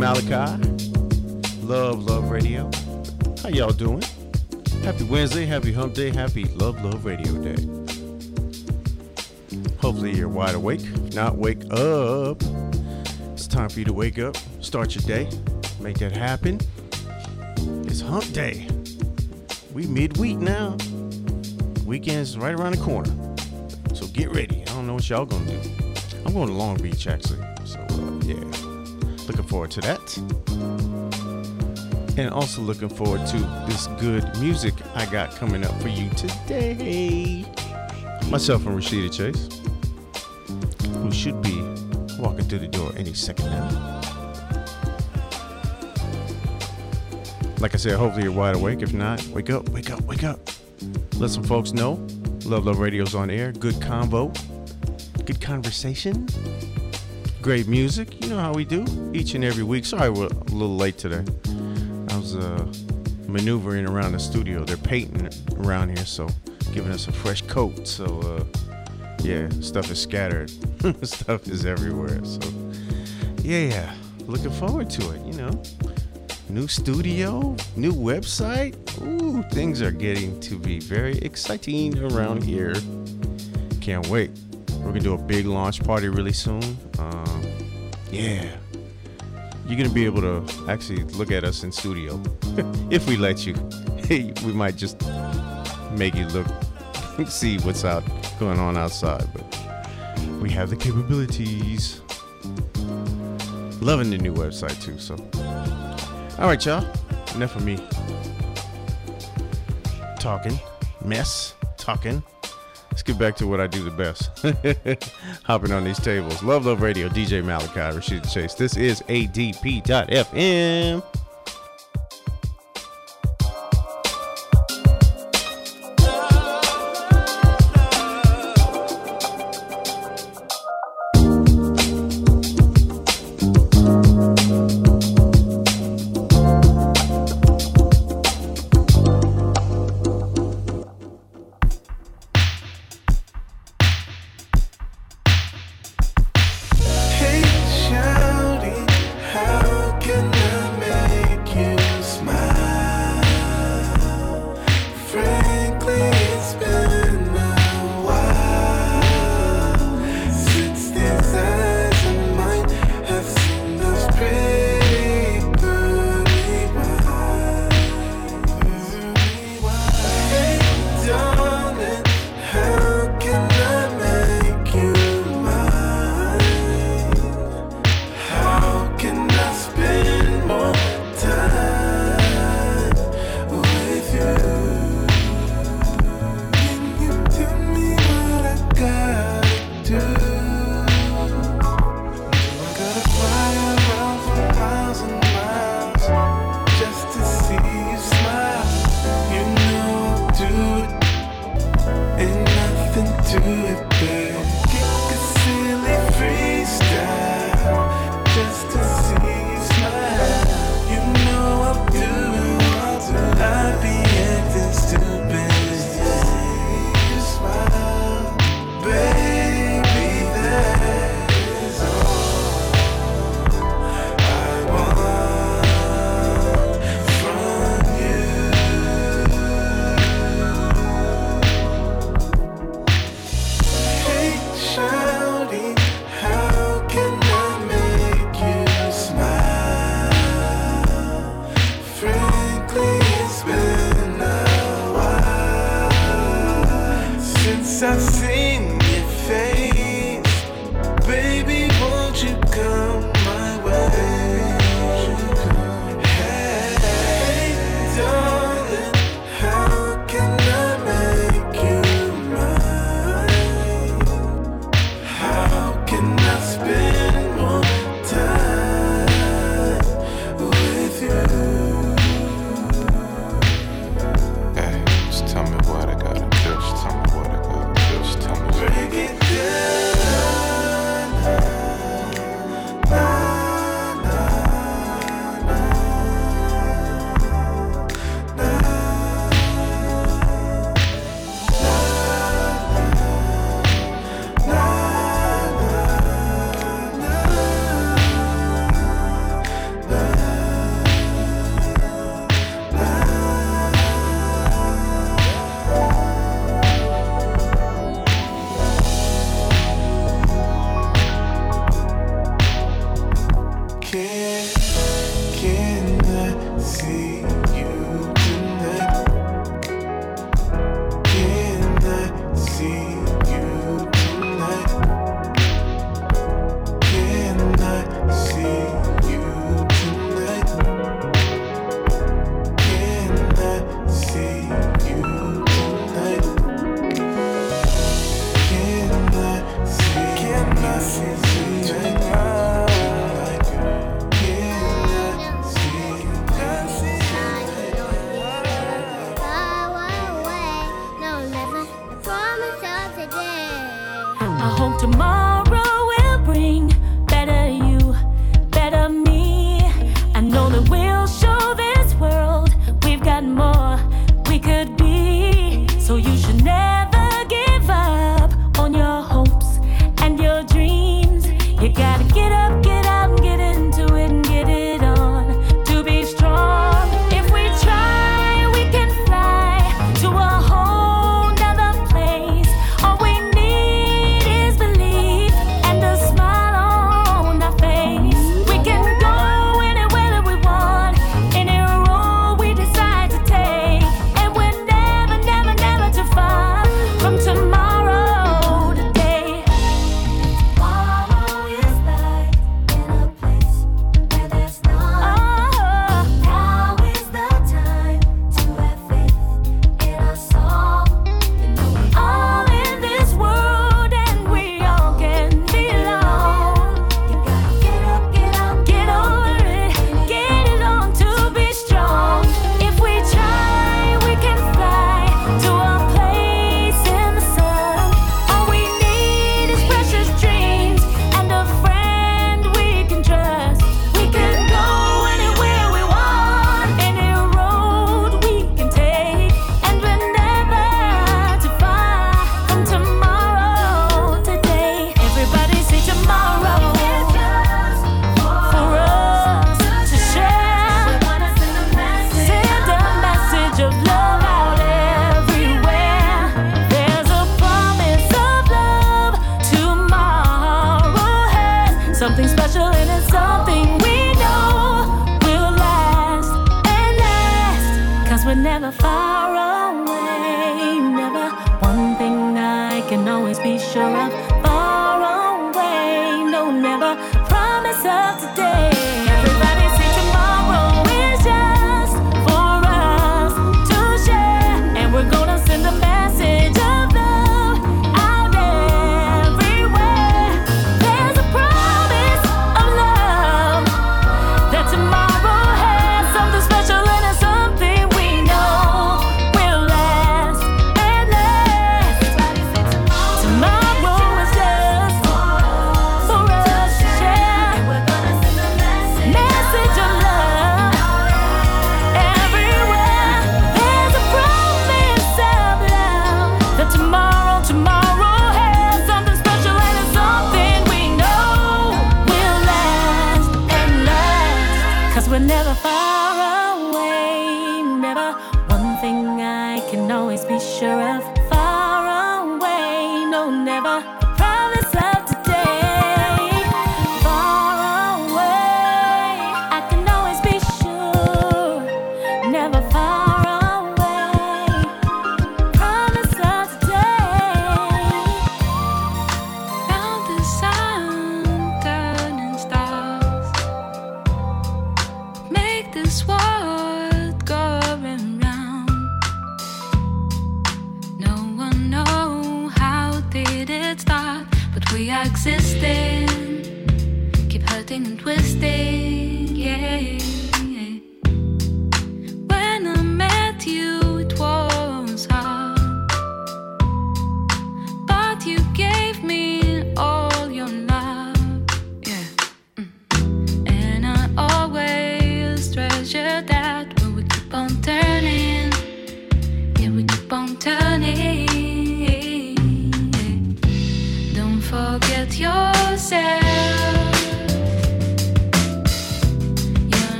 Malachi. Love, love radio. How y'all doing? Happy Wednesday, happy hump day, happy love, love radio day. Hopefully you're wide awake. If not, wake up. It's time for you to wake up, start your day, make that happen. It's hump day. We midweek now. Weekend's right around the corner. So get ready. I don't know what y'all gonna do. I'm going to Long Beach actually. Forward to that. And also looking forward to this good music I got coming up for you today. Myself and Rashida Chase, who should be walking through the door any second now. Like I said, hopefully you're wide awake. If not, wake up, wake up, wake up. Let some folks know. Love Love Radio's on air. Good convo, good conversation, great music. You know how we do each and every week. Sorry we're a little late today. I was uh, maneuvering around the studio. They're painting around here, so giving us a fresh coat. So uh, yeah, stuff is scattered. stuff is everywhere. So yeah, yeah. Looking forward to it. You know new studio, new website. Ooh, things are getting to be very exciting around here. Can't wait. We're gonna do a big launch party really soon. Um, yeah, you're gonna be able to actually look at us in studio if we let you. Hey we might just make you look, see what's out going on outside, but we have the capabilities. Loving the new website too, so all right, y'all. Enough of me talking, mess, talking. Let's get back to what I do the best. Hopping on these tables. Love, love radio. DJ Malachi, Rashid Chase. This is ADP.FM. I hope tomorrow will bring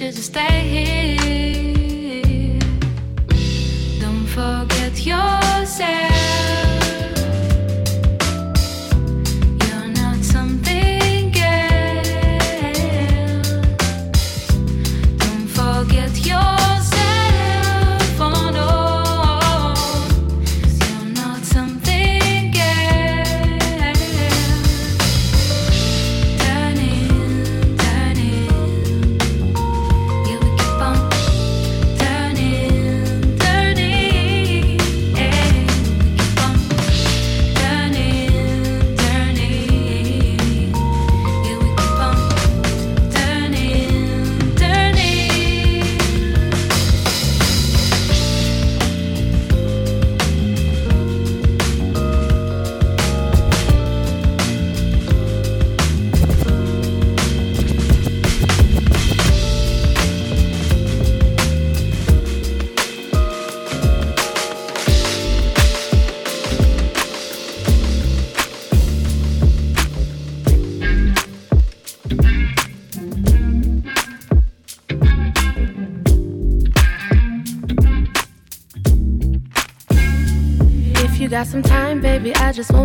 should just stay here.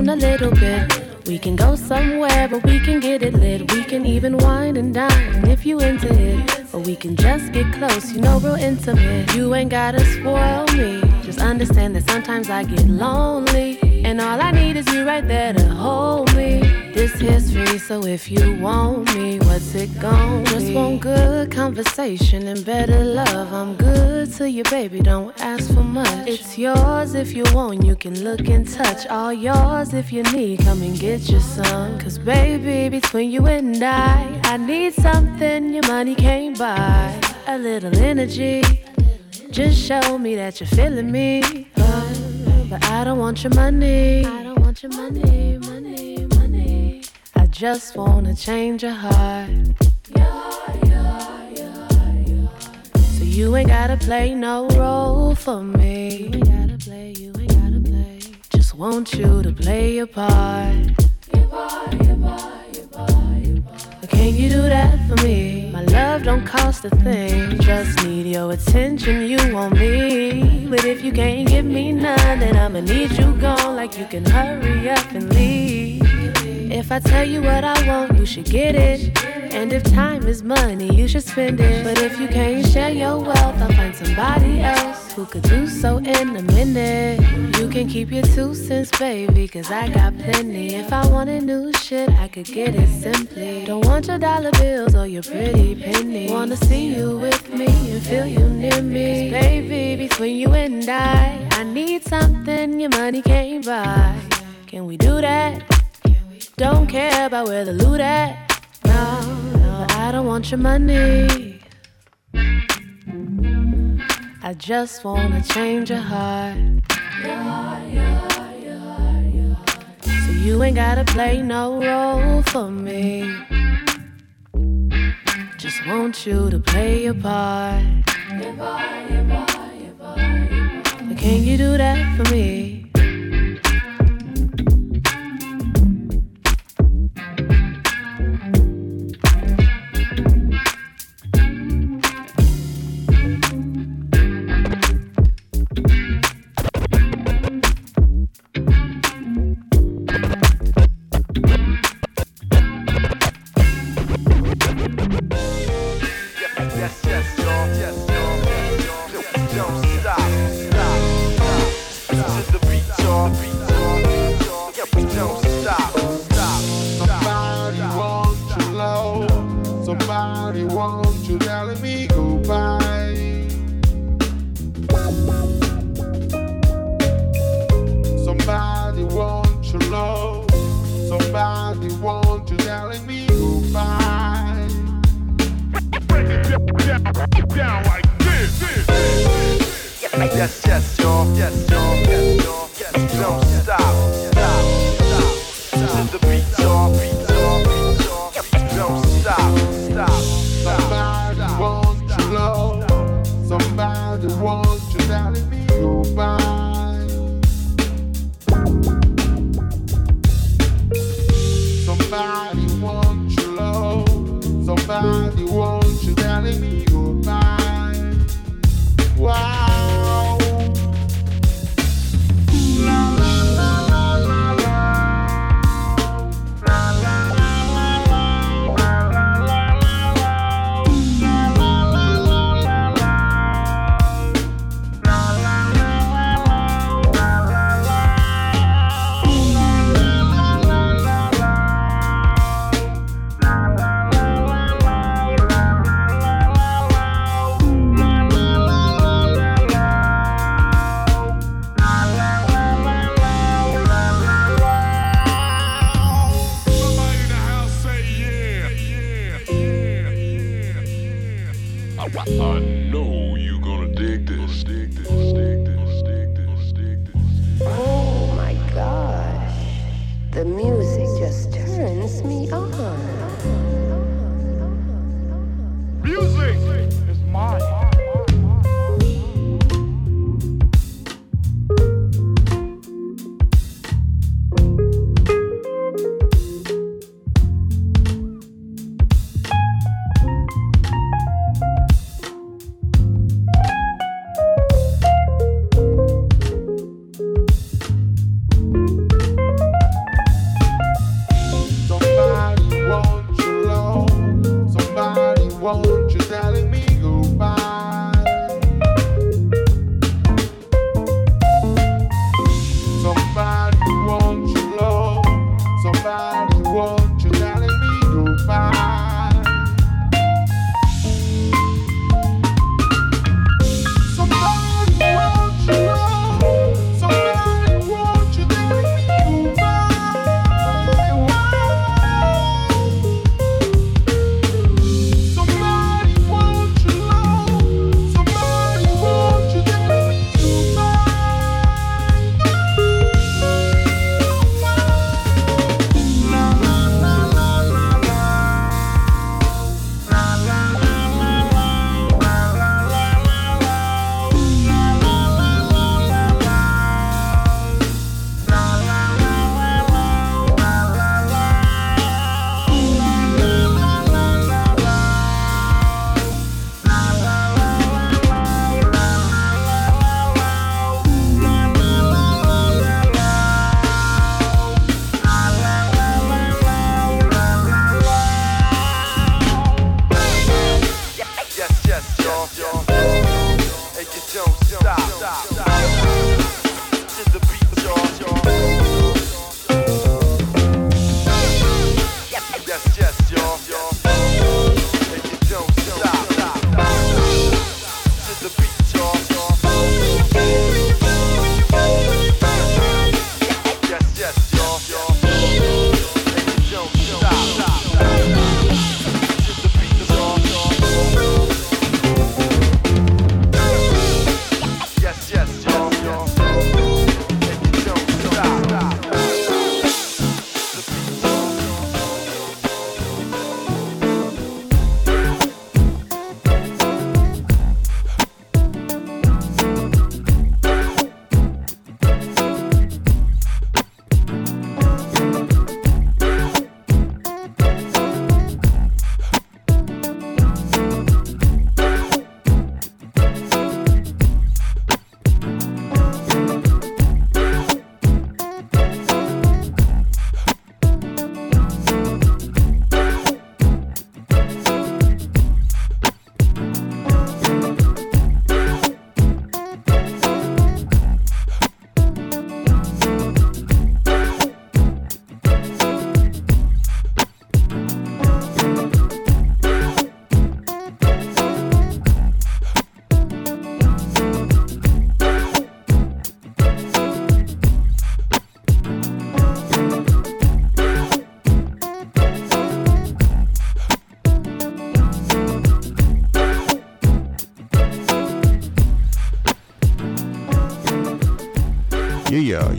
Want a little bit. We can go somewhere, but we can get it lit. We can even wine and dine if you into it. Or we can just get close, you know, real intimate. You ain't gotta spoil me. Just understand that sometimes I get lonely. And all I need is you right there to hold me. This free, so if you want me, what's it gon' be? Just want good conversation and better love. I'm good to you, baby, don't ask for much. It's yours if you want, you can look and touch. All yours if you need, come and get your some. Cause baby, between you and I, I need something your money can't buy. A little energy. Just show me that you're feeling me. But but I don't want your money. I don't want your money, money, money. I just wanna change your heart. Yeah, yeah, yeah, so you ain't gotta play no role for me. You ain't gotta play, you ain't gotta play. Just want you to play your part. Your part, your part, your part, your part. Can you do that for me? My love don't cost a thing. Just need your attention, you want me. But if you can't give me none, then I'ma need you gone. Like you can hurry up and leave. If I tell you what I want, you should get it. And if time is money, you should spend it. But if you can't share your wealth, I'll find somebody else who could do so in a minute. You can keep your two cents, baby, cause I got plenty. If I wanted new shit, I could get it simply. Don't want your dollar bills or your pretty penny. Wanna see you with me and feel you near me. Cause baby, between you and I, I need something your money can't buy. Can we do that? Don't care about where the loot at. No, no, I don't want your money. I just wanna change your heart. So you ain't gotta play no role for me. Just want you to play your part. But can you do that for me?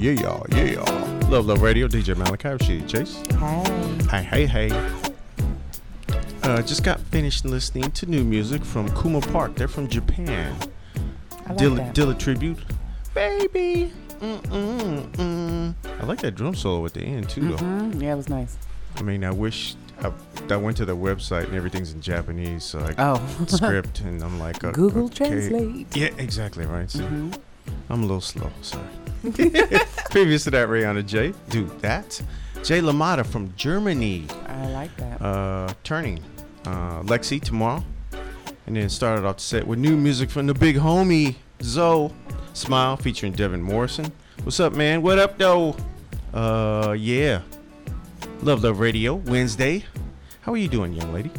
Yeah, y'all, yeah, y'all. Love Love Radio, DJ Malachi, Rashid Chase. Hey. Hey, hey, hey. Uh, just got finished listening to new music from Kuma Park. They're from Japan. I like Dilla. Dilla tribute. Baby. Mm-mm-mm. I like that drum solo at the end, too, though. Mhm. Yeah, it was nice. I mean, I wish I, I went to the website and everything's in Japanese, so I Oh. script, and I'm like, uh, Google okay. Translate. Yeah, exactly, right. See, Mhm. I'm a little slow, sorry. Previous to that, Rihanna J. Do that. Jay LaMotta from Germany. I like that. Uh, turning. Uh, Lexi tomorrow. And then started off the set with new music from the big homie, Zoe. Smile featuring Devin Morrison. What's up, man? What up, though? Uh, yeah. Love Love Radio, Wednesday. How are you doing, young lady?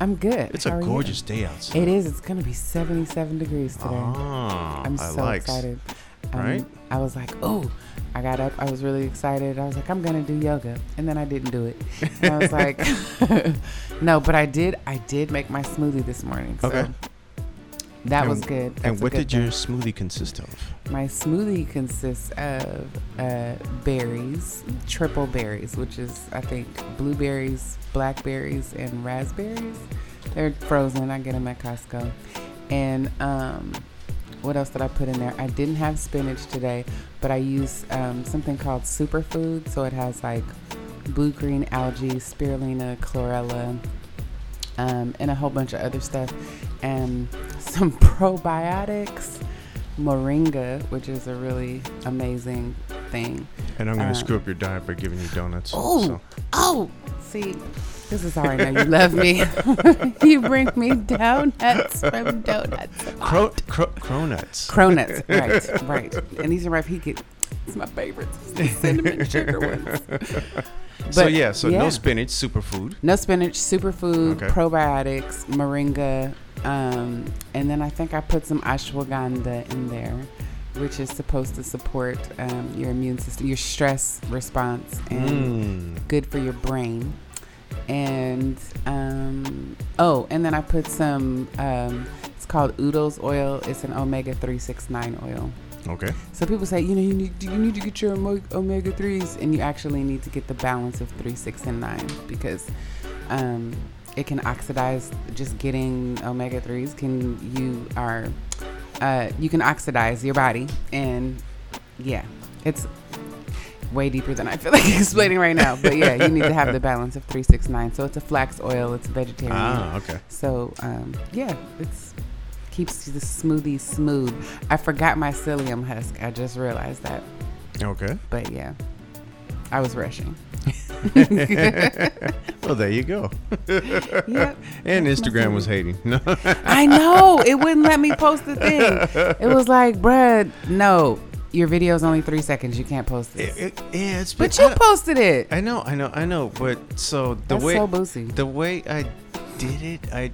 I'm good. It's How a are you? gorgeous day outside. It is. It's gonna be 77 degrees today. Ah, I'm so like. excited. Um, Right? I was like, oh, I got up. I was really excited. I was like, I'm gonna do yoga, and then I didn't do it. And I was like, no, but I did. I did make my smoothie this morning. So Okay. That And- was good. That's And what good did your smoothie consist of? My smoothie consists of uh, berries, triple berries, which is I think blueberries, blackberries, and raspberries. They're frozen. I get them at Costco. And um, what else did I put in there? I didn't have spinach today, but I used um, something called superfood. So it has like blue green algae, spirulina, chlorella, um, and a whole bunch of other stuff, and some probiotics, moringa, which is a really amazing thing. And I'm going Uh, to screw up your diet by giving you donuts. Oh, so. oh, see, this is how I know you love me. you bring me donuts from donuts. Cro- cro- cronuts. Cronuts, right, right. And these are my peak. It's my favorites. Cinnamon sugar ones. so yeah, so yeah. no spinach, superfood. No spinach, superfood, Okay. probiotics, moringa, um, and then I think I put some ashwagandha in there, which is supposed to support um, your immune system, your stress response, and Mm. good for your brain. And um, oh, and then I put some. Um, it's called Udo's oil. It's an omega three six nine oil. Okay. So people say, you know, you need you need to get your omega threes, and you actually need to get the balance of three, six, and nine because um, it can oxidize. Just getting omega threes can you are uh, you can oxidize your body, and yeah, it's way deeper than I feel like explaining right now. But yeah, you need to have the balance of three, six, nine. So it's a flax oil. It's vegetarian. Ah, okay. So um, yeah, it's keeps the smoothie smooth. I forgot my psyllium husk. I just realized that. Okay. But yeah, I was rushing. well, there you go. Yep. And That's Instagram was hating. No. I know it wouldn't let me post the thing. It was like, bruh, no, your video is only three seconds. You can't post this. It- it- yeah, it's but you posted it. I know, I know, I know. But so the That's way so boozy. the way I did it, I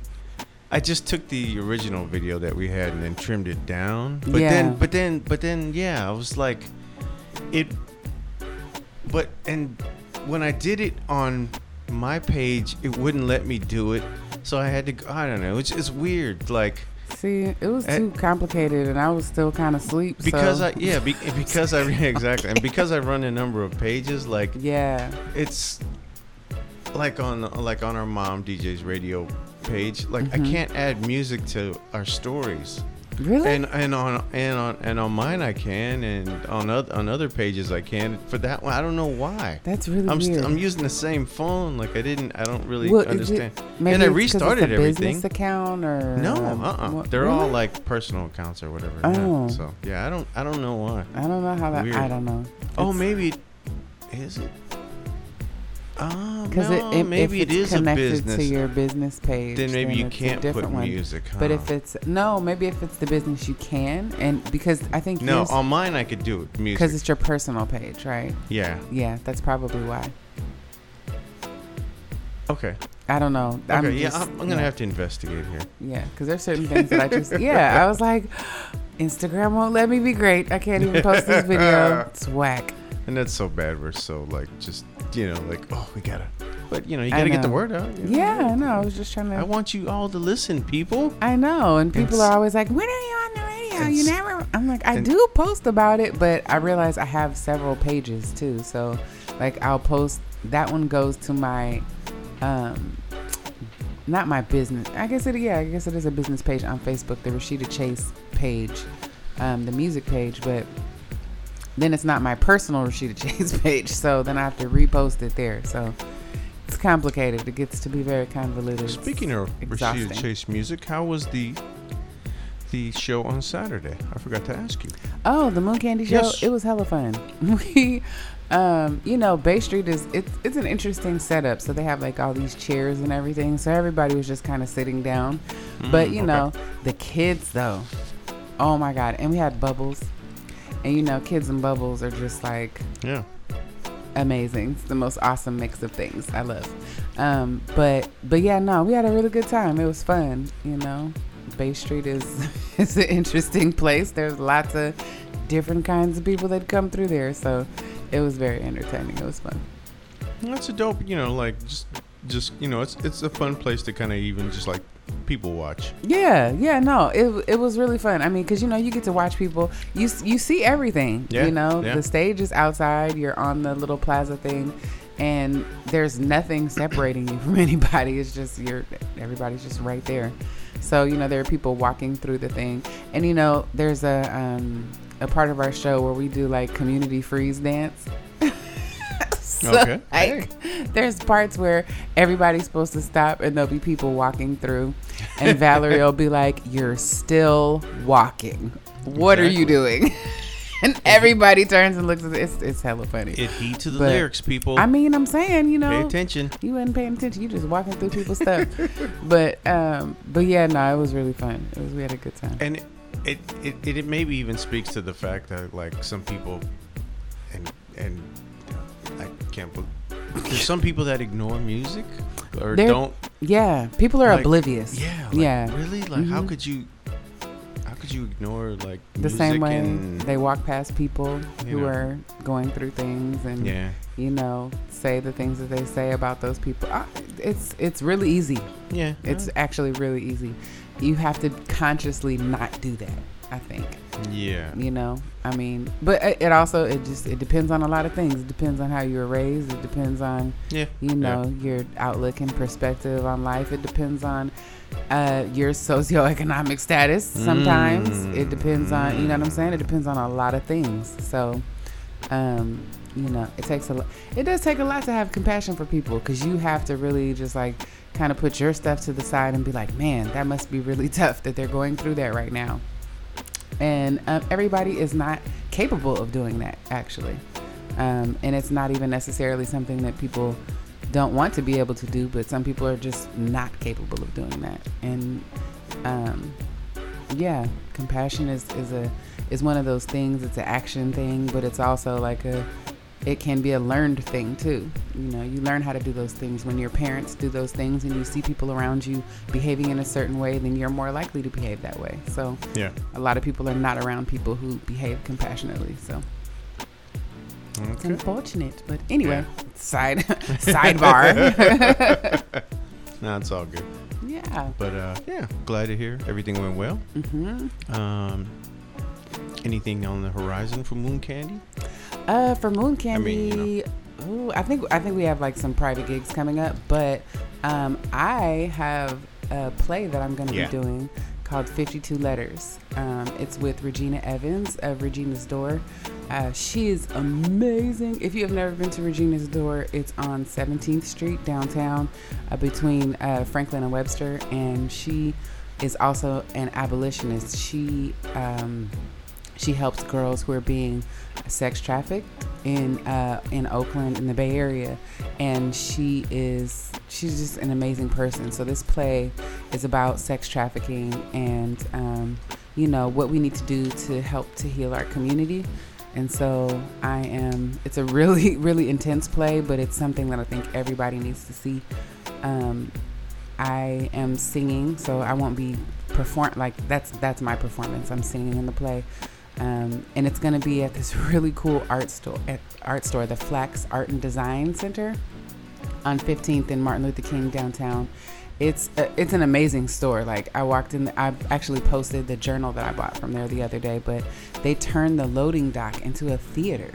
I just took the original video that we had and then trimmed it down. But Yeah. then, but then, but then, yeah, I was like, it. But and when I did it on my page, it wouldn't let me do it. So I had to. go- I don't know. It's it's weird. Like See, it was Eh. too complicated, and I was still kind of asleep. because so, I yeah be, because I exactly and because I run a number of pages like yeah, it's like on like on our mom DJ's radio page like Mhm. I can't add music to our stories really. and and on and on and on mine I can and on other on other pages I can for that one I don't know why That's really I'm weird. st- I'm using the same phone like I didn't I don't really Well, is it- understand Maybe and I it's 'cause it's restarted a everything Business account or no um, uh-uh they're all like personal accounts or whatever yeah. Oh. so yeah I don't I don't know why I don't know how that. I don't know. oh maybe is it uh, Because no, it, if, maybe if it it's is a connected business. to your business page, then maybe you can't put one. music. Huh? But if it's no, maybe if it's the business, you can, and because I think no, on mine I could do it. Music. because it's your personal page, right? yeah. Yeah, that's probably why. Okay. I don't know. Okay. I'm yeah, just- I'm, I'm gonna have to investigate here. Yeah, because there's certain things that I just yeah. I was like, Instagram won't let me be great. I can't even post this video. It's whack. And that's so bad. We're so like just you know like oh we gotta, but you know you gotta get the word out. you know? Yeah, I know. I was just trying to. I want you all to listen, people. I know, and people are always like, "When are you on the radio? You never." I'm like, I do post about it, but I realize I have several pages too. So, like, I'll post. That one goes to my, um, not my business. I guess it. Yeah, I guess it is a business page on Facebook, the Rashida Chase page, um, the music page, but. Then it's not my personal Rashida Chase page, so then I have to repost it there. So it's complicated. It gets to be very convoluted. It's Speaking of exhausting. Rashida Chase music, how was the the show on Saturday? I forgot to ask you. Oh, the Moon Candy Show. Yes. It was hella fun. We, um, you know, Bay Street is it's it's an interesting setup. So they have like all these chairs and everything. So everybody was just kind of sitting down. but Mm, you okay. know, the kids though. Oh my God! And we had bubbles. And you know, kids and bubbles are just like Yeah. amazing. It's the most awesome mix of things. I love. Um, but but yeah, no, we had a really good time. It was fun. You know, Bay Street is is an interesting place. There's lots of different kinds of people that come through there. So it was very entertaining. It was fun. That's a dope. You know, like just just you know, it's it's a fun place to kind of even just like people watch. Yeah, yeah, no, it it was really fun. I mean, because you know you get to watch people. You you see everything. Yeah, You know, yeah. the stage is outside. You're on the little plaza thing, and there's nothing separating you from anybody. It's just you're everybody's just right there. So you know there are people walking through the thing, and you know there's a um a part of our show where we do like community freeze dance. So, Okay. Like, there's parts where everybody's supposed to stop and there'll be people walking through, and Valerie will be like, You're still walking. What are you doing? and everybody turns and looks at it. It's, it's hella funny. It Adhere to the But, lyrics, people. I mean, I'm saying, you know, Pay attention. you wasn't paying attention. You just walking through people's stuff. But um, but yeah, no, it was really fun. It was we had a good time. And it, it it it maybe even speaks to the fact that like some people, and and I can't believe there's some people that ignore music or There- don't. Yeah, people are Like, oblivious. Yeah. Like, yeah. Really? Like how Mhm. could you? How could you ignore like The music same way and they walk past people who know. are going through things and yeah you know say the things that they say about those people. I, it's it's really easy. yeah It's actually really easy. You have to consciously not do that. I think. yeah. You know i mean but it, also it just it depends on a lot of things. It depends on how you were raised. It depends on yeah. you know your outlook and perspective on life. It depends on uh, your socioeconomic status sometimes. It depends on you know what i'm saying? It depends on a lot of things. So um you know it takes a lot it does take a lot to have compassion for people because you have to really just like kind of put your stuff to the side and be like man that must be really tough that they're going through that right now and um, everybody is not capable of doing that actually Um, and it's not even necessarily something that people don't want to be able to do, but some people are just not capable of doing that. And um, yeah, compassion is, is a is one of those things. It's an action thing, but it's also like a it can be a learned thing too. You know, you learn how to do those things when your parents do those things and you see people around you behaving in a certain way, then you're more likely to behave that way. So, Yeah. a lot of people are not around people who behave compassionately. So, it's unfortunate. But anyway, side sidebar. No, it's all good. yeah. But uh, yeah, glad to hear everything went well. hmm Um, anything on the horizon for Moon Candy? Uh, for Moon I mean, Candy, you ooh, I think I think we have like some private gigs coming up, but um, I have a play that I'm going to Yeah. be doing called 52 Letters. Um, it's with Regina Evans of Regina's Door. Uh, she is amazing. If you have never been to Regina's Door, it's on 17th Street downtown uh, between uh, Franklin and Webster, and she is also an abolitionist. She um, she helps girls who are being sex trafficked in uh, in Oakland in the Bay Area, and she is she's just an amazing person. So this play is about sex trafficking and um, you know what we need to do to help to heal our community. And so I am. It's a really really intense play, but it's something that I think everybody needs to see. Um, I am singing, so I won't be perform like that's that's my performance. I'm singing in the play, um, and it's gonna be at this really cool art store at art store, the Flax Art and Design Center, on 15th in Martin Luther King downtown. It's a, it's an amazing store. Like I walked in, I actually posted the journal that I bought from there the other day. But they turned the loading dock into a theater,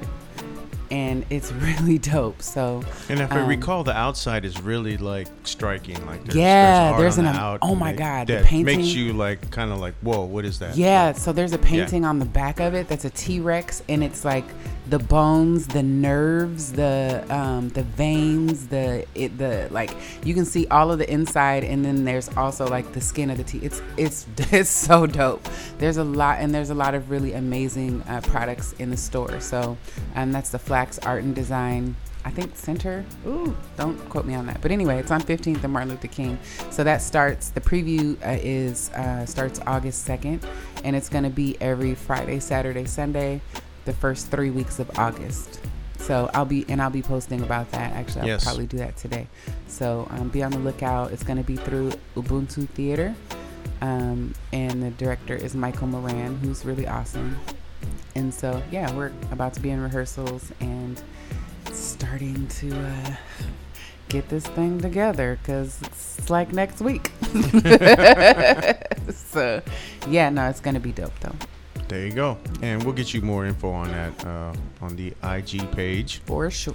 and it's really dope. So And if I Um, recall, the outside is really like striking. Like there's, Yeah, there's, there's an the out oh my God, the painting- makes you like kind of like whoa, what is that? Yeah, so there's a painting on the back of it that's a T Rex, and it's like the bones, the nerves, the um, the veins, the it, the like you can see all of the inside, and then there's also like the skin of the T. It's it's it's so dope. There's a lot, and there's a lot of really amazing uh, products in the store. So, um, that's the Flax Art and Design. I think Center. Ooh, don't quote me on that. But anyway, it's on 15th and Martin Luther King. So that starts. The preview uh, is uh, starts August 2nd, and it's going to be every Friday, Saturday, Sunday, the first three weeks of August. So I'll be and I'll be posting about that. Actually, I'll Yes. probably do that today. So um, be on the lookout. It's going to be through Ubuntu Theater, um, and the director is Michael Moran, who's really awesome. And so yeah, we're about to be in rehearsals and starting to uh, get this thing together because it's like next week. so yeah, no, it's gonna be dope though, There you go. And we'll get you more info on that uh, on the IG page, for sure.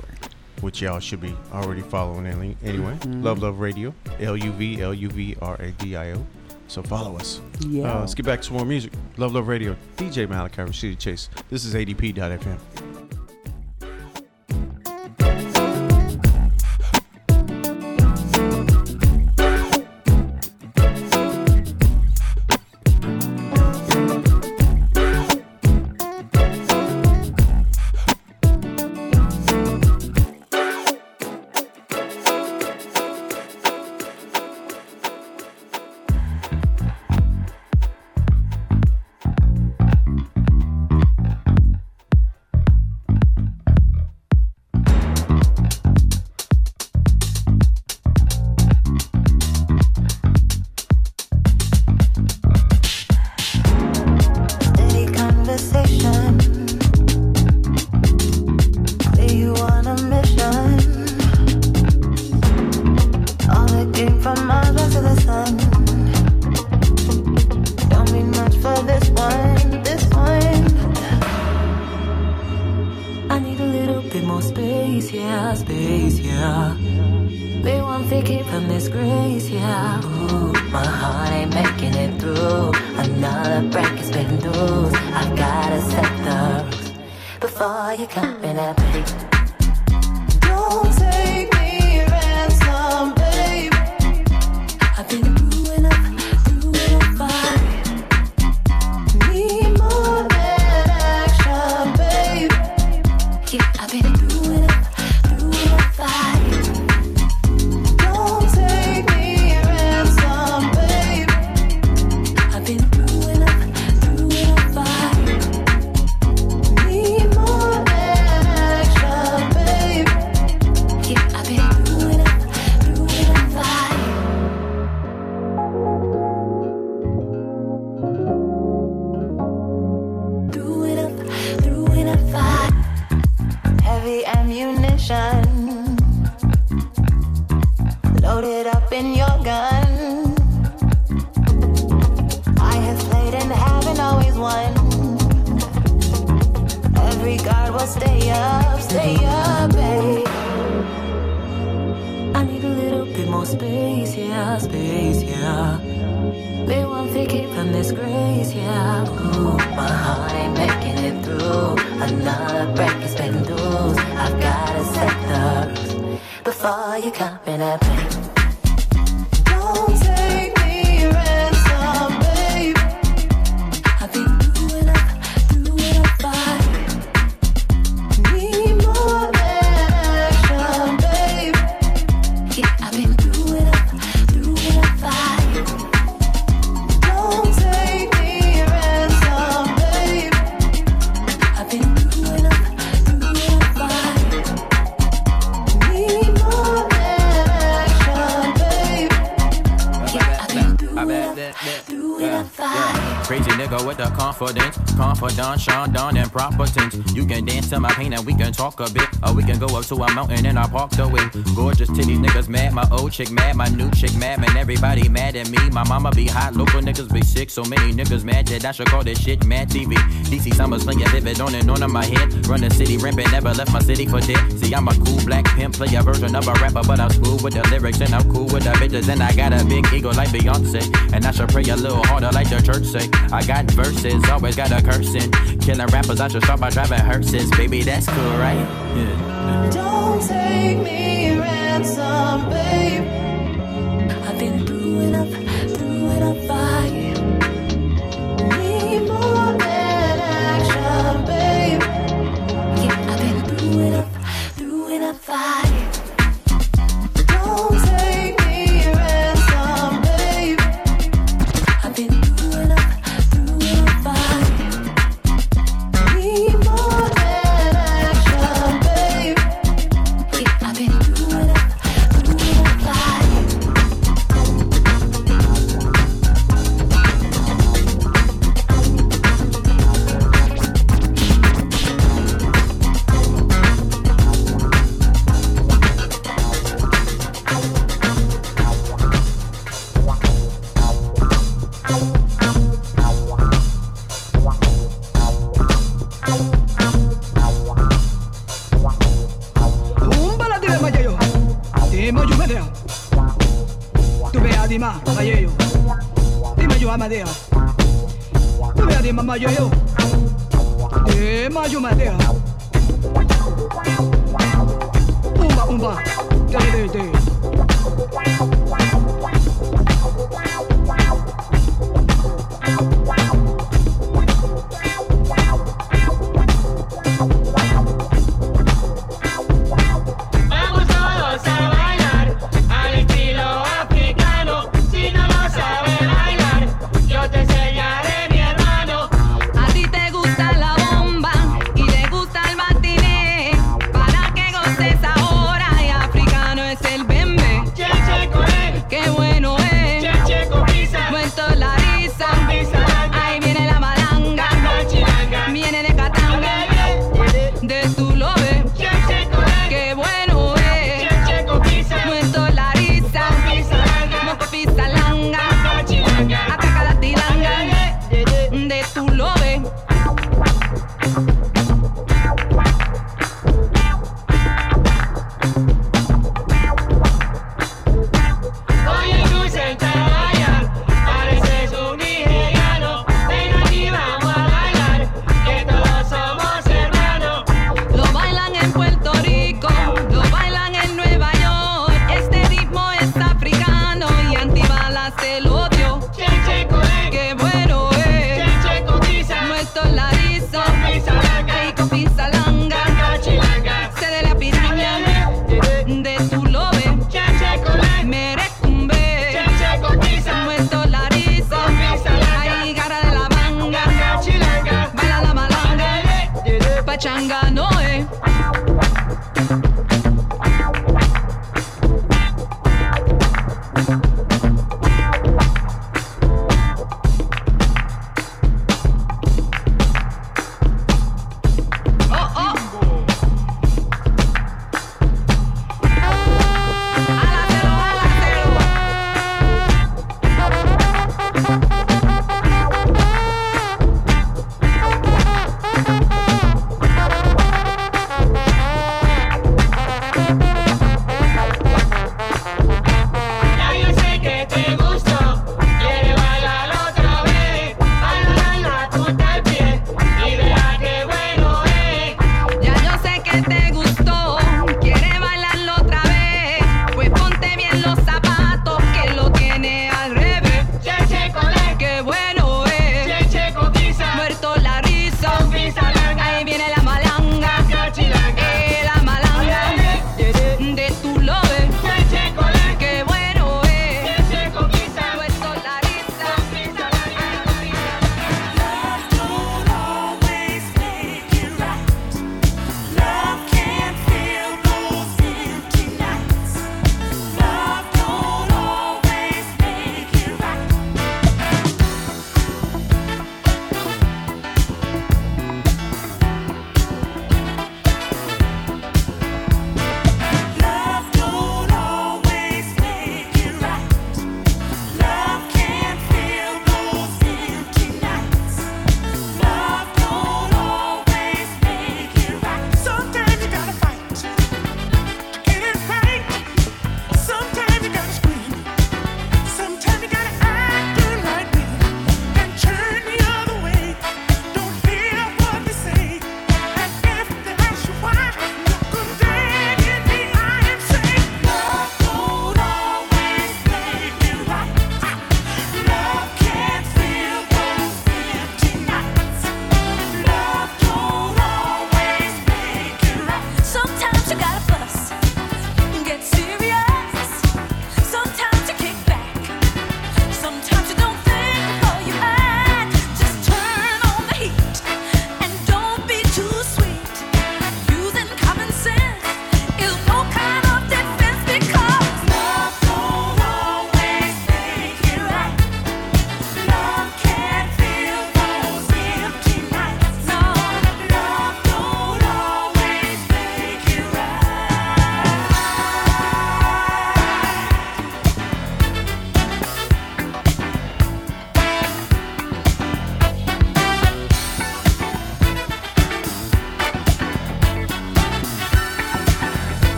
which y'all should be already following any- anyway. Mhm. Luv Luv Radio, L U V L U V R A D I O. So follow us. Yeah. Uh, let's get back to some more music. Luv Luv Radio, DJ Malachi Rashidi Chase. This is ADP.FM. talk a bit. Or we can go up to a mountain and I park the way. Gorgeous titty niggas mad, my old chick mad, my new chick mad, man. Everybody mad at me. My mama be hot, local niggas be sick. So many niggas mad that I should call this shit mad TV. DC summers playing vivid on and on in my head. Run the city rampant, never left my city for dead. See, I'm a cool black pimp, play a version of a rapper, but I'm cool with the lyrics and I'm cool with the bitches. And I got a big ego like Beyonce. And I should pray a little harder like the church say. I got verses, always got a cursing. Killing the rappers, out your shop by driving hearses. Baby, that's cool, right? Yeah. Don't take me ransom, babe. I've been through enough, through enough fight.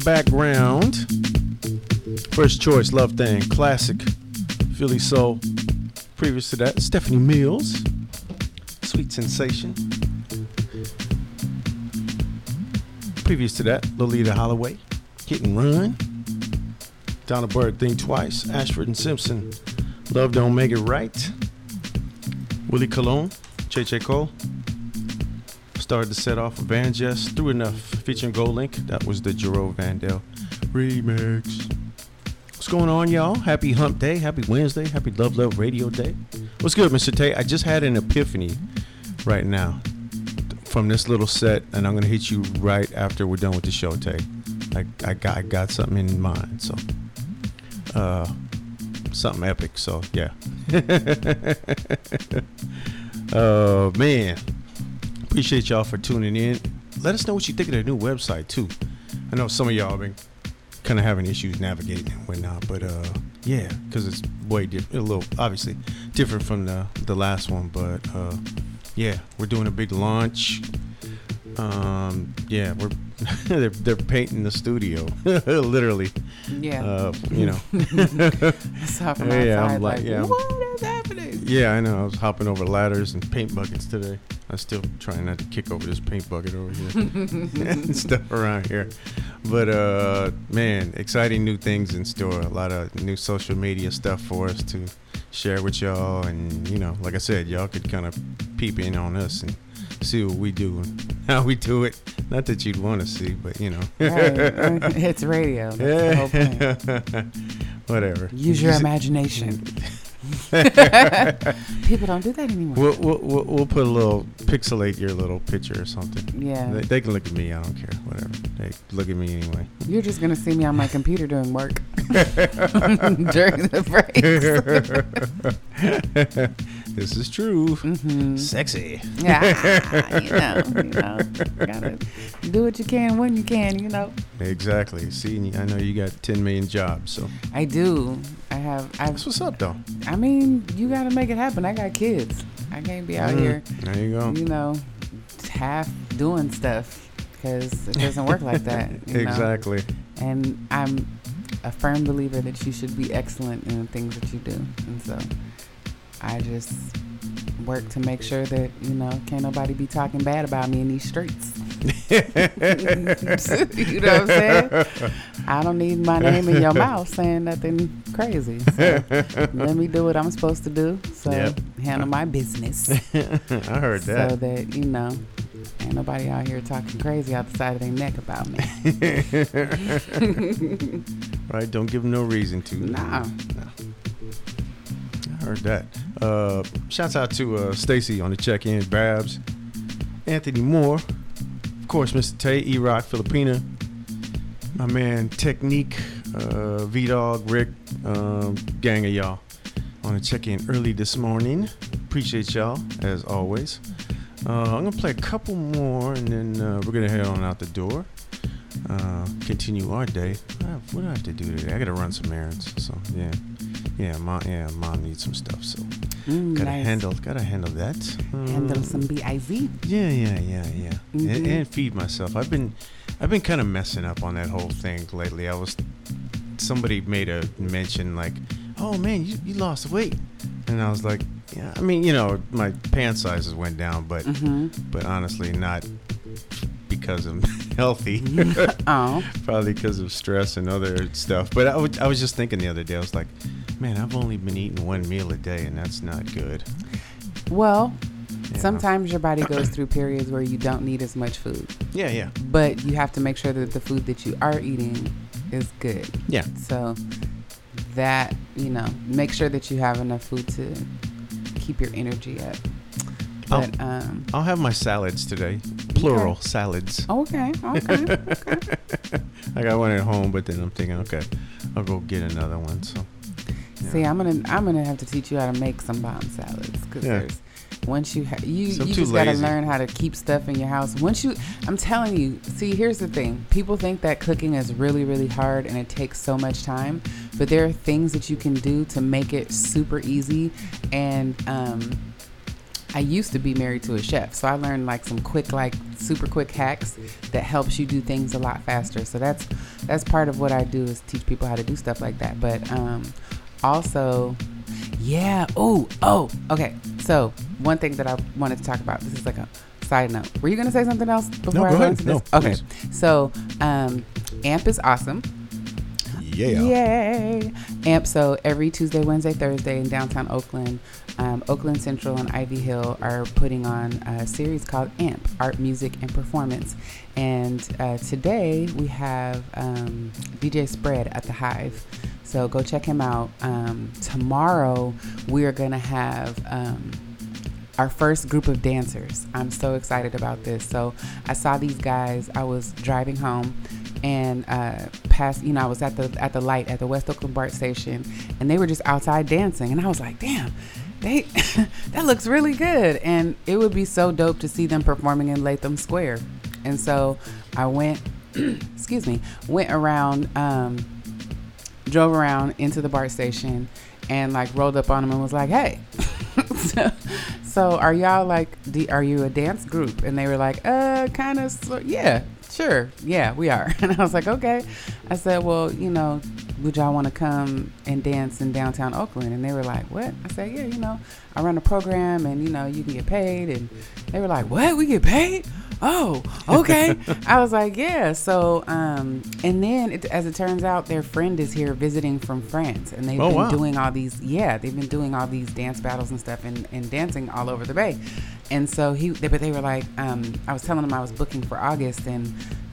The background, first choice, Love Thing, classic Philly Soul. Previous to that, Stephanie Mills, Sweet Sensation. Previous to that, Loleatta Holloway, Hit and Run. Donald Byrd, Think Twice, Ashford and Simpson, Love Don't Make It Right. Willie Colon, Che Cole. Started the set off VanJess, Through Enough, featuring GoldLink. That was the Jerome Vandell remix. What's going on, y'all? Happy Hump Day, Happy Wednesday, Happy Luv Luv Radio Day. What's good, Mr. Tay? I just had an epiphany right now from this little set, and I'm gonna hit you right after we're done with the show, Tay. I, I got I got something in mind, so uh, something epic. So yeah. Oh man, appreciate y'all for tuning in. Let us know what you think of the new website too. I know some of y'all been kind of having issues navigating and whatnot, but uh, yeah, because it's way different, a little obviously different from the the last one, but uh, yeah, we're doing a big launch. Um, yeah, we're they're, they're painting the studio, literally. Yeah. Uh, you know. Yeah, I'm like, like, yeah, what is happening? Yeah, I know. I was hopping over ladders and paint buckets today. I'm still trying not to kick over this paint bucket over here and stuff around here. But uh man, exciting new things in store. A lot of new social media stuff for us to share with y'all and you know, like I said, y'all could kind of peep in on us and see what we do and how we do it. Not that you'd want to see, but you know. Right. it's radio. That's the whole point. Whatever. Use your imagination. People don't do that anymore. We'll, we'll, we'll, we'll put a little pixelate your little picture or something. Yeah. They, they can look at me. I don't care. Whatever. They look at me anyway. You're just gonna see me on my computer doing work during the break. This is true. Mm-hmm. Sexy. Yeah, you know, you know, gotta do what you can when you can. You know, Exactly. See, I know you got 10 million jobs, so I do. I have. I. that's what's up, though. I mean, you gotta make it happen. I got kids. I can't be out Mhm. here, There you go. you know, half doing stuff because it doesn't work like that. you know? Exactly. And I'm a firm believer that you should be excellent in the things that you do. And so I just work to make sure that, you know, can't nobody be talking bad about me in these streets. you know what I'm saying? I don't need my name in your mouth saying nothing crazy. So let me do what I'm supposed to do. So Yep. handle my business. I heard So that. So that, you know, ain't nobody out here talking crazy out the side of their neck about me. right? Don't give them no reason to. Nah. I heard that. Uh, shouts out to uh, Stacy on the check-in, Babs, Anthony Moore, of course, Mr. Tay, E Rock, Filipina, my man Technique, uh, V Dog, Rick, um, gang of y'all on the check-in early this morning. Appreciate y'all as always. Uh, I'm gonna play a couple more, and then uh, we're gonna head on out the door. Uh, continue our day. What do I have to do today? I gotta run some errands. So yeah, yeah, mom, yeah, mom needs some stuff. So Mm, gotta nice. handle, gotta handle that. Handle Um, some biz. yeah, yeah, yeah, yeah, and, Mhm. and feed myself. I've been, I've been kind of messing up on that whole thing lately. I was, somebody made a mention like, "Oh man, you, you lost weight," and I was like, "Yeah." I mean, you know, my pant sizes went down, but Mm-hmm. but honestly, not because I'm healthy. Oh, Probably because of stress and other stuff. But I was just thinking the other day, I was like, man, I've only been eating one meal a day, and that's not good. well, Yeah. sometimes your body goes through periods where you don't need as much food, Yeah, yeah. but you have to make sure that the food that you are eating is good. Yeah. So that, you know, make sure that you have enough food to keep your energy up. Oh. But, um, I'll have my salads today. Plural salads. okay, okay. okay. I got one at home, but then I'm thinking, okay, I'll go get another one. So, yeah. See, I'm gonna I'm gonna have to teach you how to make some bomb salads because Yeah. there's once you ha- you So you just gotta learn how to keep stuff in your house. Once you, I'm telling you. See, here's the thing: people think that cooking is really really hard and it takes so much time, but there are things that you can do to make it super easy. And um, I used to be married to a chef, so I learned like some quick, like super quick hacks that helps you do things a lot faster. So that's that's part of what I do is teach people how to do stuff like that. But um, also, yeah. Oh, oh. Okay. So one thing that I wanted to talk about. This is like a side note. Were you gonna say something else before go I go ahead. into this? No, okay. please. So um, AMP is awesome. yeah. Yay! AMP. So every Tuesday, Wednesday, Thursday in downtown Oakland, um, Oakland Central and Ivy Hill are putting on a series called AMP Art, Music, and Performance. And uh, today we have um, DJ Spread at the Hive. So go check him out. Um, tomorrow we are going to have. Um, our first group of dancers. I'm so excited about this. So I saw these guys. I was driving home and uh, past, you know, I was at the at the light at the West Oakland BART station, and they were just outside dancing, and I was like, damn. They, that looks really good, and it would be so dope to see them performing in Latham Square. And so I went, excuse me, went around, um, drove around into the BART station, and like rolled up on them and was like, "Hey, so, so are y'all like, are you a dance group?" And they were like, "Uh, kind of, so, yeah, sure, yeah, we are." And I was like, "Okay." I said, "Well, you know, would y'all want to come and dance in downtown Oakland?" And they were like, "What?" I said, "Yeah, you know, I run a program, and you know, you can get paid." And they were like, "What? We get paid?" Oh, okay. I was like, yeah. So, um, and then it, as it turns out, their friend is here visiting from France, and they've Oh, been wow. doing all these. Yeah, they've been doing all these dance battles and stuff, and, and dancing all over the bay. And so he, they, but they were like, um, I was telling them I was booking for August, and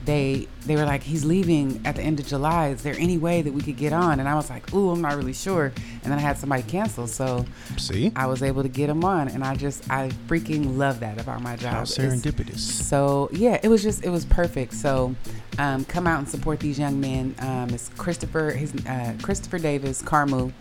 they they were like, he's leaving at the end of July. Is there any way that we could get on? And I was like, ooh, I'm not really sure. And then I had somebody cancel, so See? I was able to get him on, and I just I freaking love that about my job. How It's- serendipitous. so yeah, it was just it was perfect. So um, come out and support these young men. Um, it's Christopher his uh, Christopher Davis, Carmu,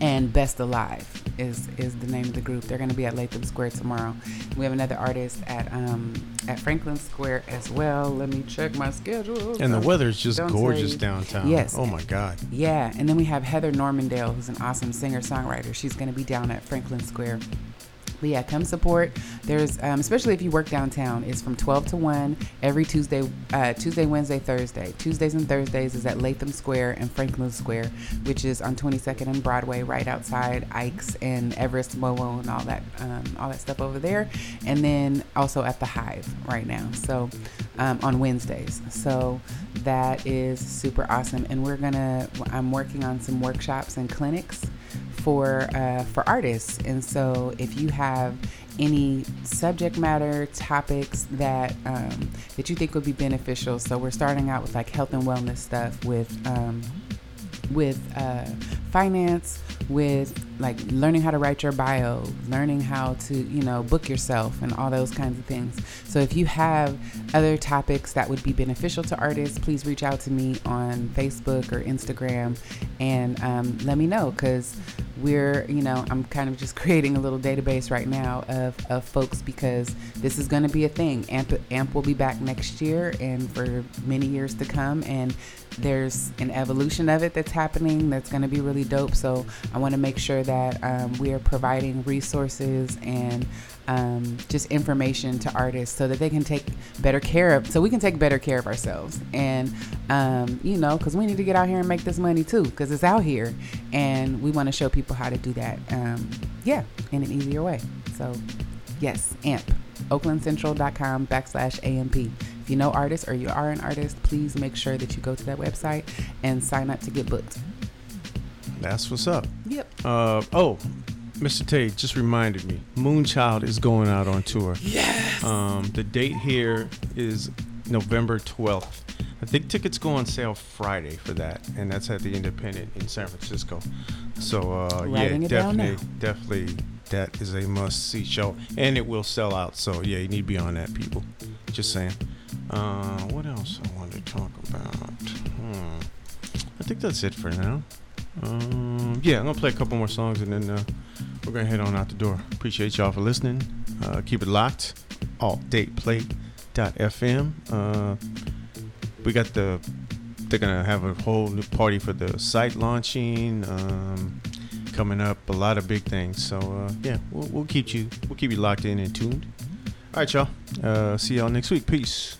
and Best Alive. is is the name of the group. They're going to be at Latham Square tomorrow. We have another artist at um at Franklin Square as well. Let me check my schedule. And the Don't- weather's just don't gorgeous say- downtown. Yes. Oh my God. Yeah, and then we have Heather Normandale, who's an awesome singer songwriter. She's going to be down at Franklin Square. But yeah, come support. There's, um, especially if you work downtown, it's from 12 to 1 every Tuesday, uh, Tuesday, Wednesday, Thursday. Tuesdays and Thursdays is at Latham Square and Franklin Square, which is on 22nd and Broadway, right outside Ike's and Everest Momo and all that, um, all that stuff over there. And then also at the Hive right now. So um, on Wednesdays. So that is super awesome. And we're gonna, I'm working on some workshops and clinics for uh, for artists. And so, if you have any subject matter topics that um, that you think would be beneficial, so we're starting out with like health and wellness stuff with. Um, with uh, finance, with like learning how to write your bio, learning how to, you know, book yourself and all those kinds of things. So if you have other topics that would be beneficial to artists, please reach out to me on Facebook or Instagram and um, let me know because we're, you know, I'm kind of just creating a little database right now of, of folks because this is going to be a thing. AMP, AMP will be back next year and for many years to come. And there's an evolution of it that's happening that's going to be really dope. So I want to make sure that um, we are providing resources and um, just information to artists so that they can take better care of, so we can take better care of ourselves. And, um, you know, because we need to get out here and make this money too, because it's out here. And we want to show people how to do that, um, yeah, in an easier way. So, yes, AMP, oaklandcentral.com backslash AMP. If you know artists or you are an artist, please make sure that you go to that website and sign up to get booked. That's what's up. Yep. Uh, oh, Mr. Tate just reminded me. Moonchild is going out on tour. Yes. Um, the date here is November 12th. I think tickets go on sale Friday for that, and that's at the Independent in San Francisco. So uh, yeah, Writing it down definitely, definitely, that is a must-see show, and it will sell out. So yeah, you need to be on that, people. Just saying. Uh, what else I wanted to talk about? Hmm. I think that's it for now. Um, yeah, I'm gonna play a couple more songs and then uh, we're gonna head on out the door. Appreciate y'all for listening. Uh, keep it locked. AltDatePlay.fm. Uh, we got the. They're gonna have a whole new party for the site launching. Um, coming up, a lot of big things. So uh, yeah, we'll, we'll keep you. We'll keep you locked in and tuned. All right, y'all. Uh, see y'all next week. Peace.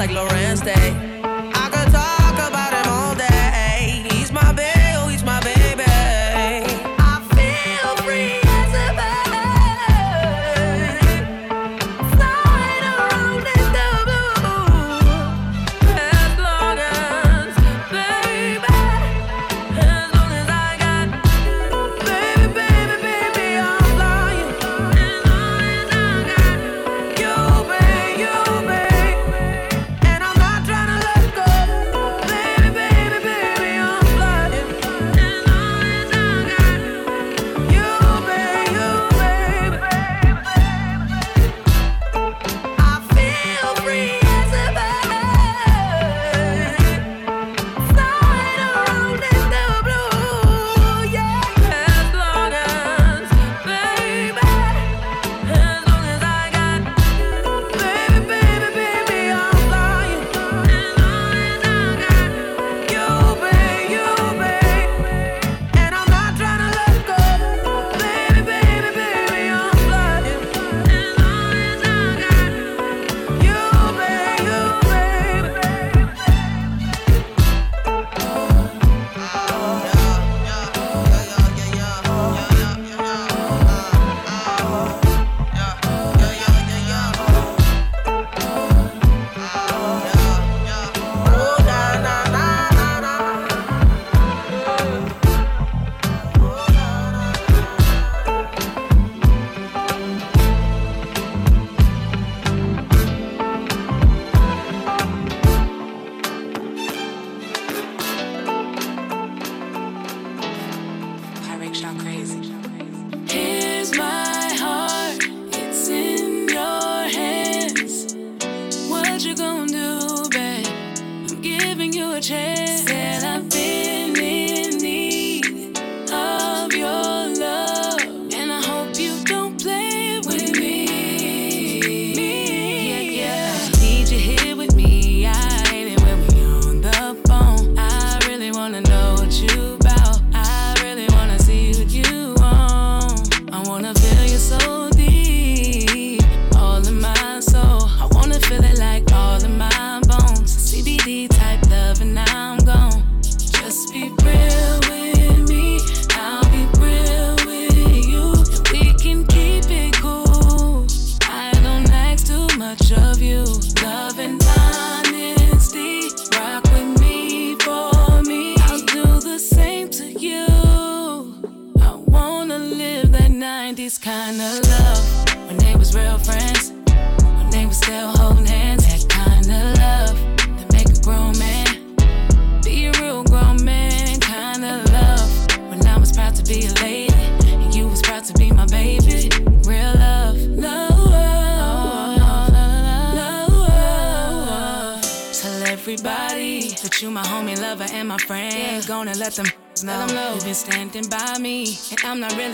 Like Lorenz Day.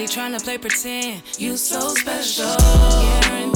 Trying to play pretend. You so special. Guarantee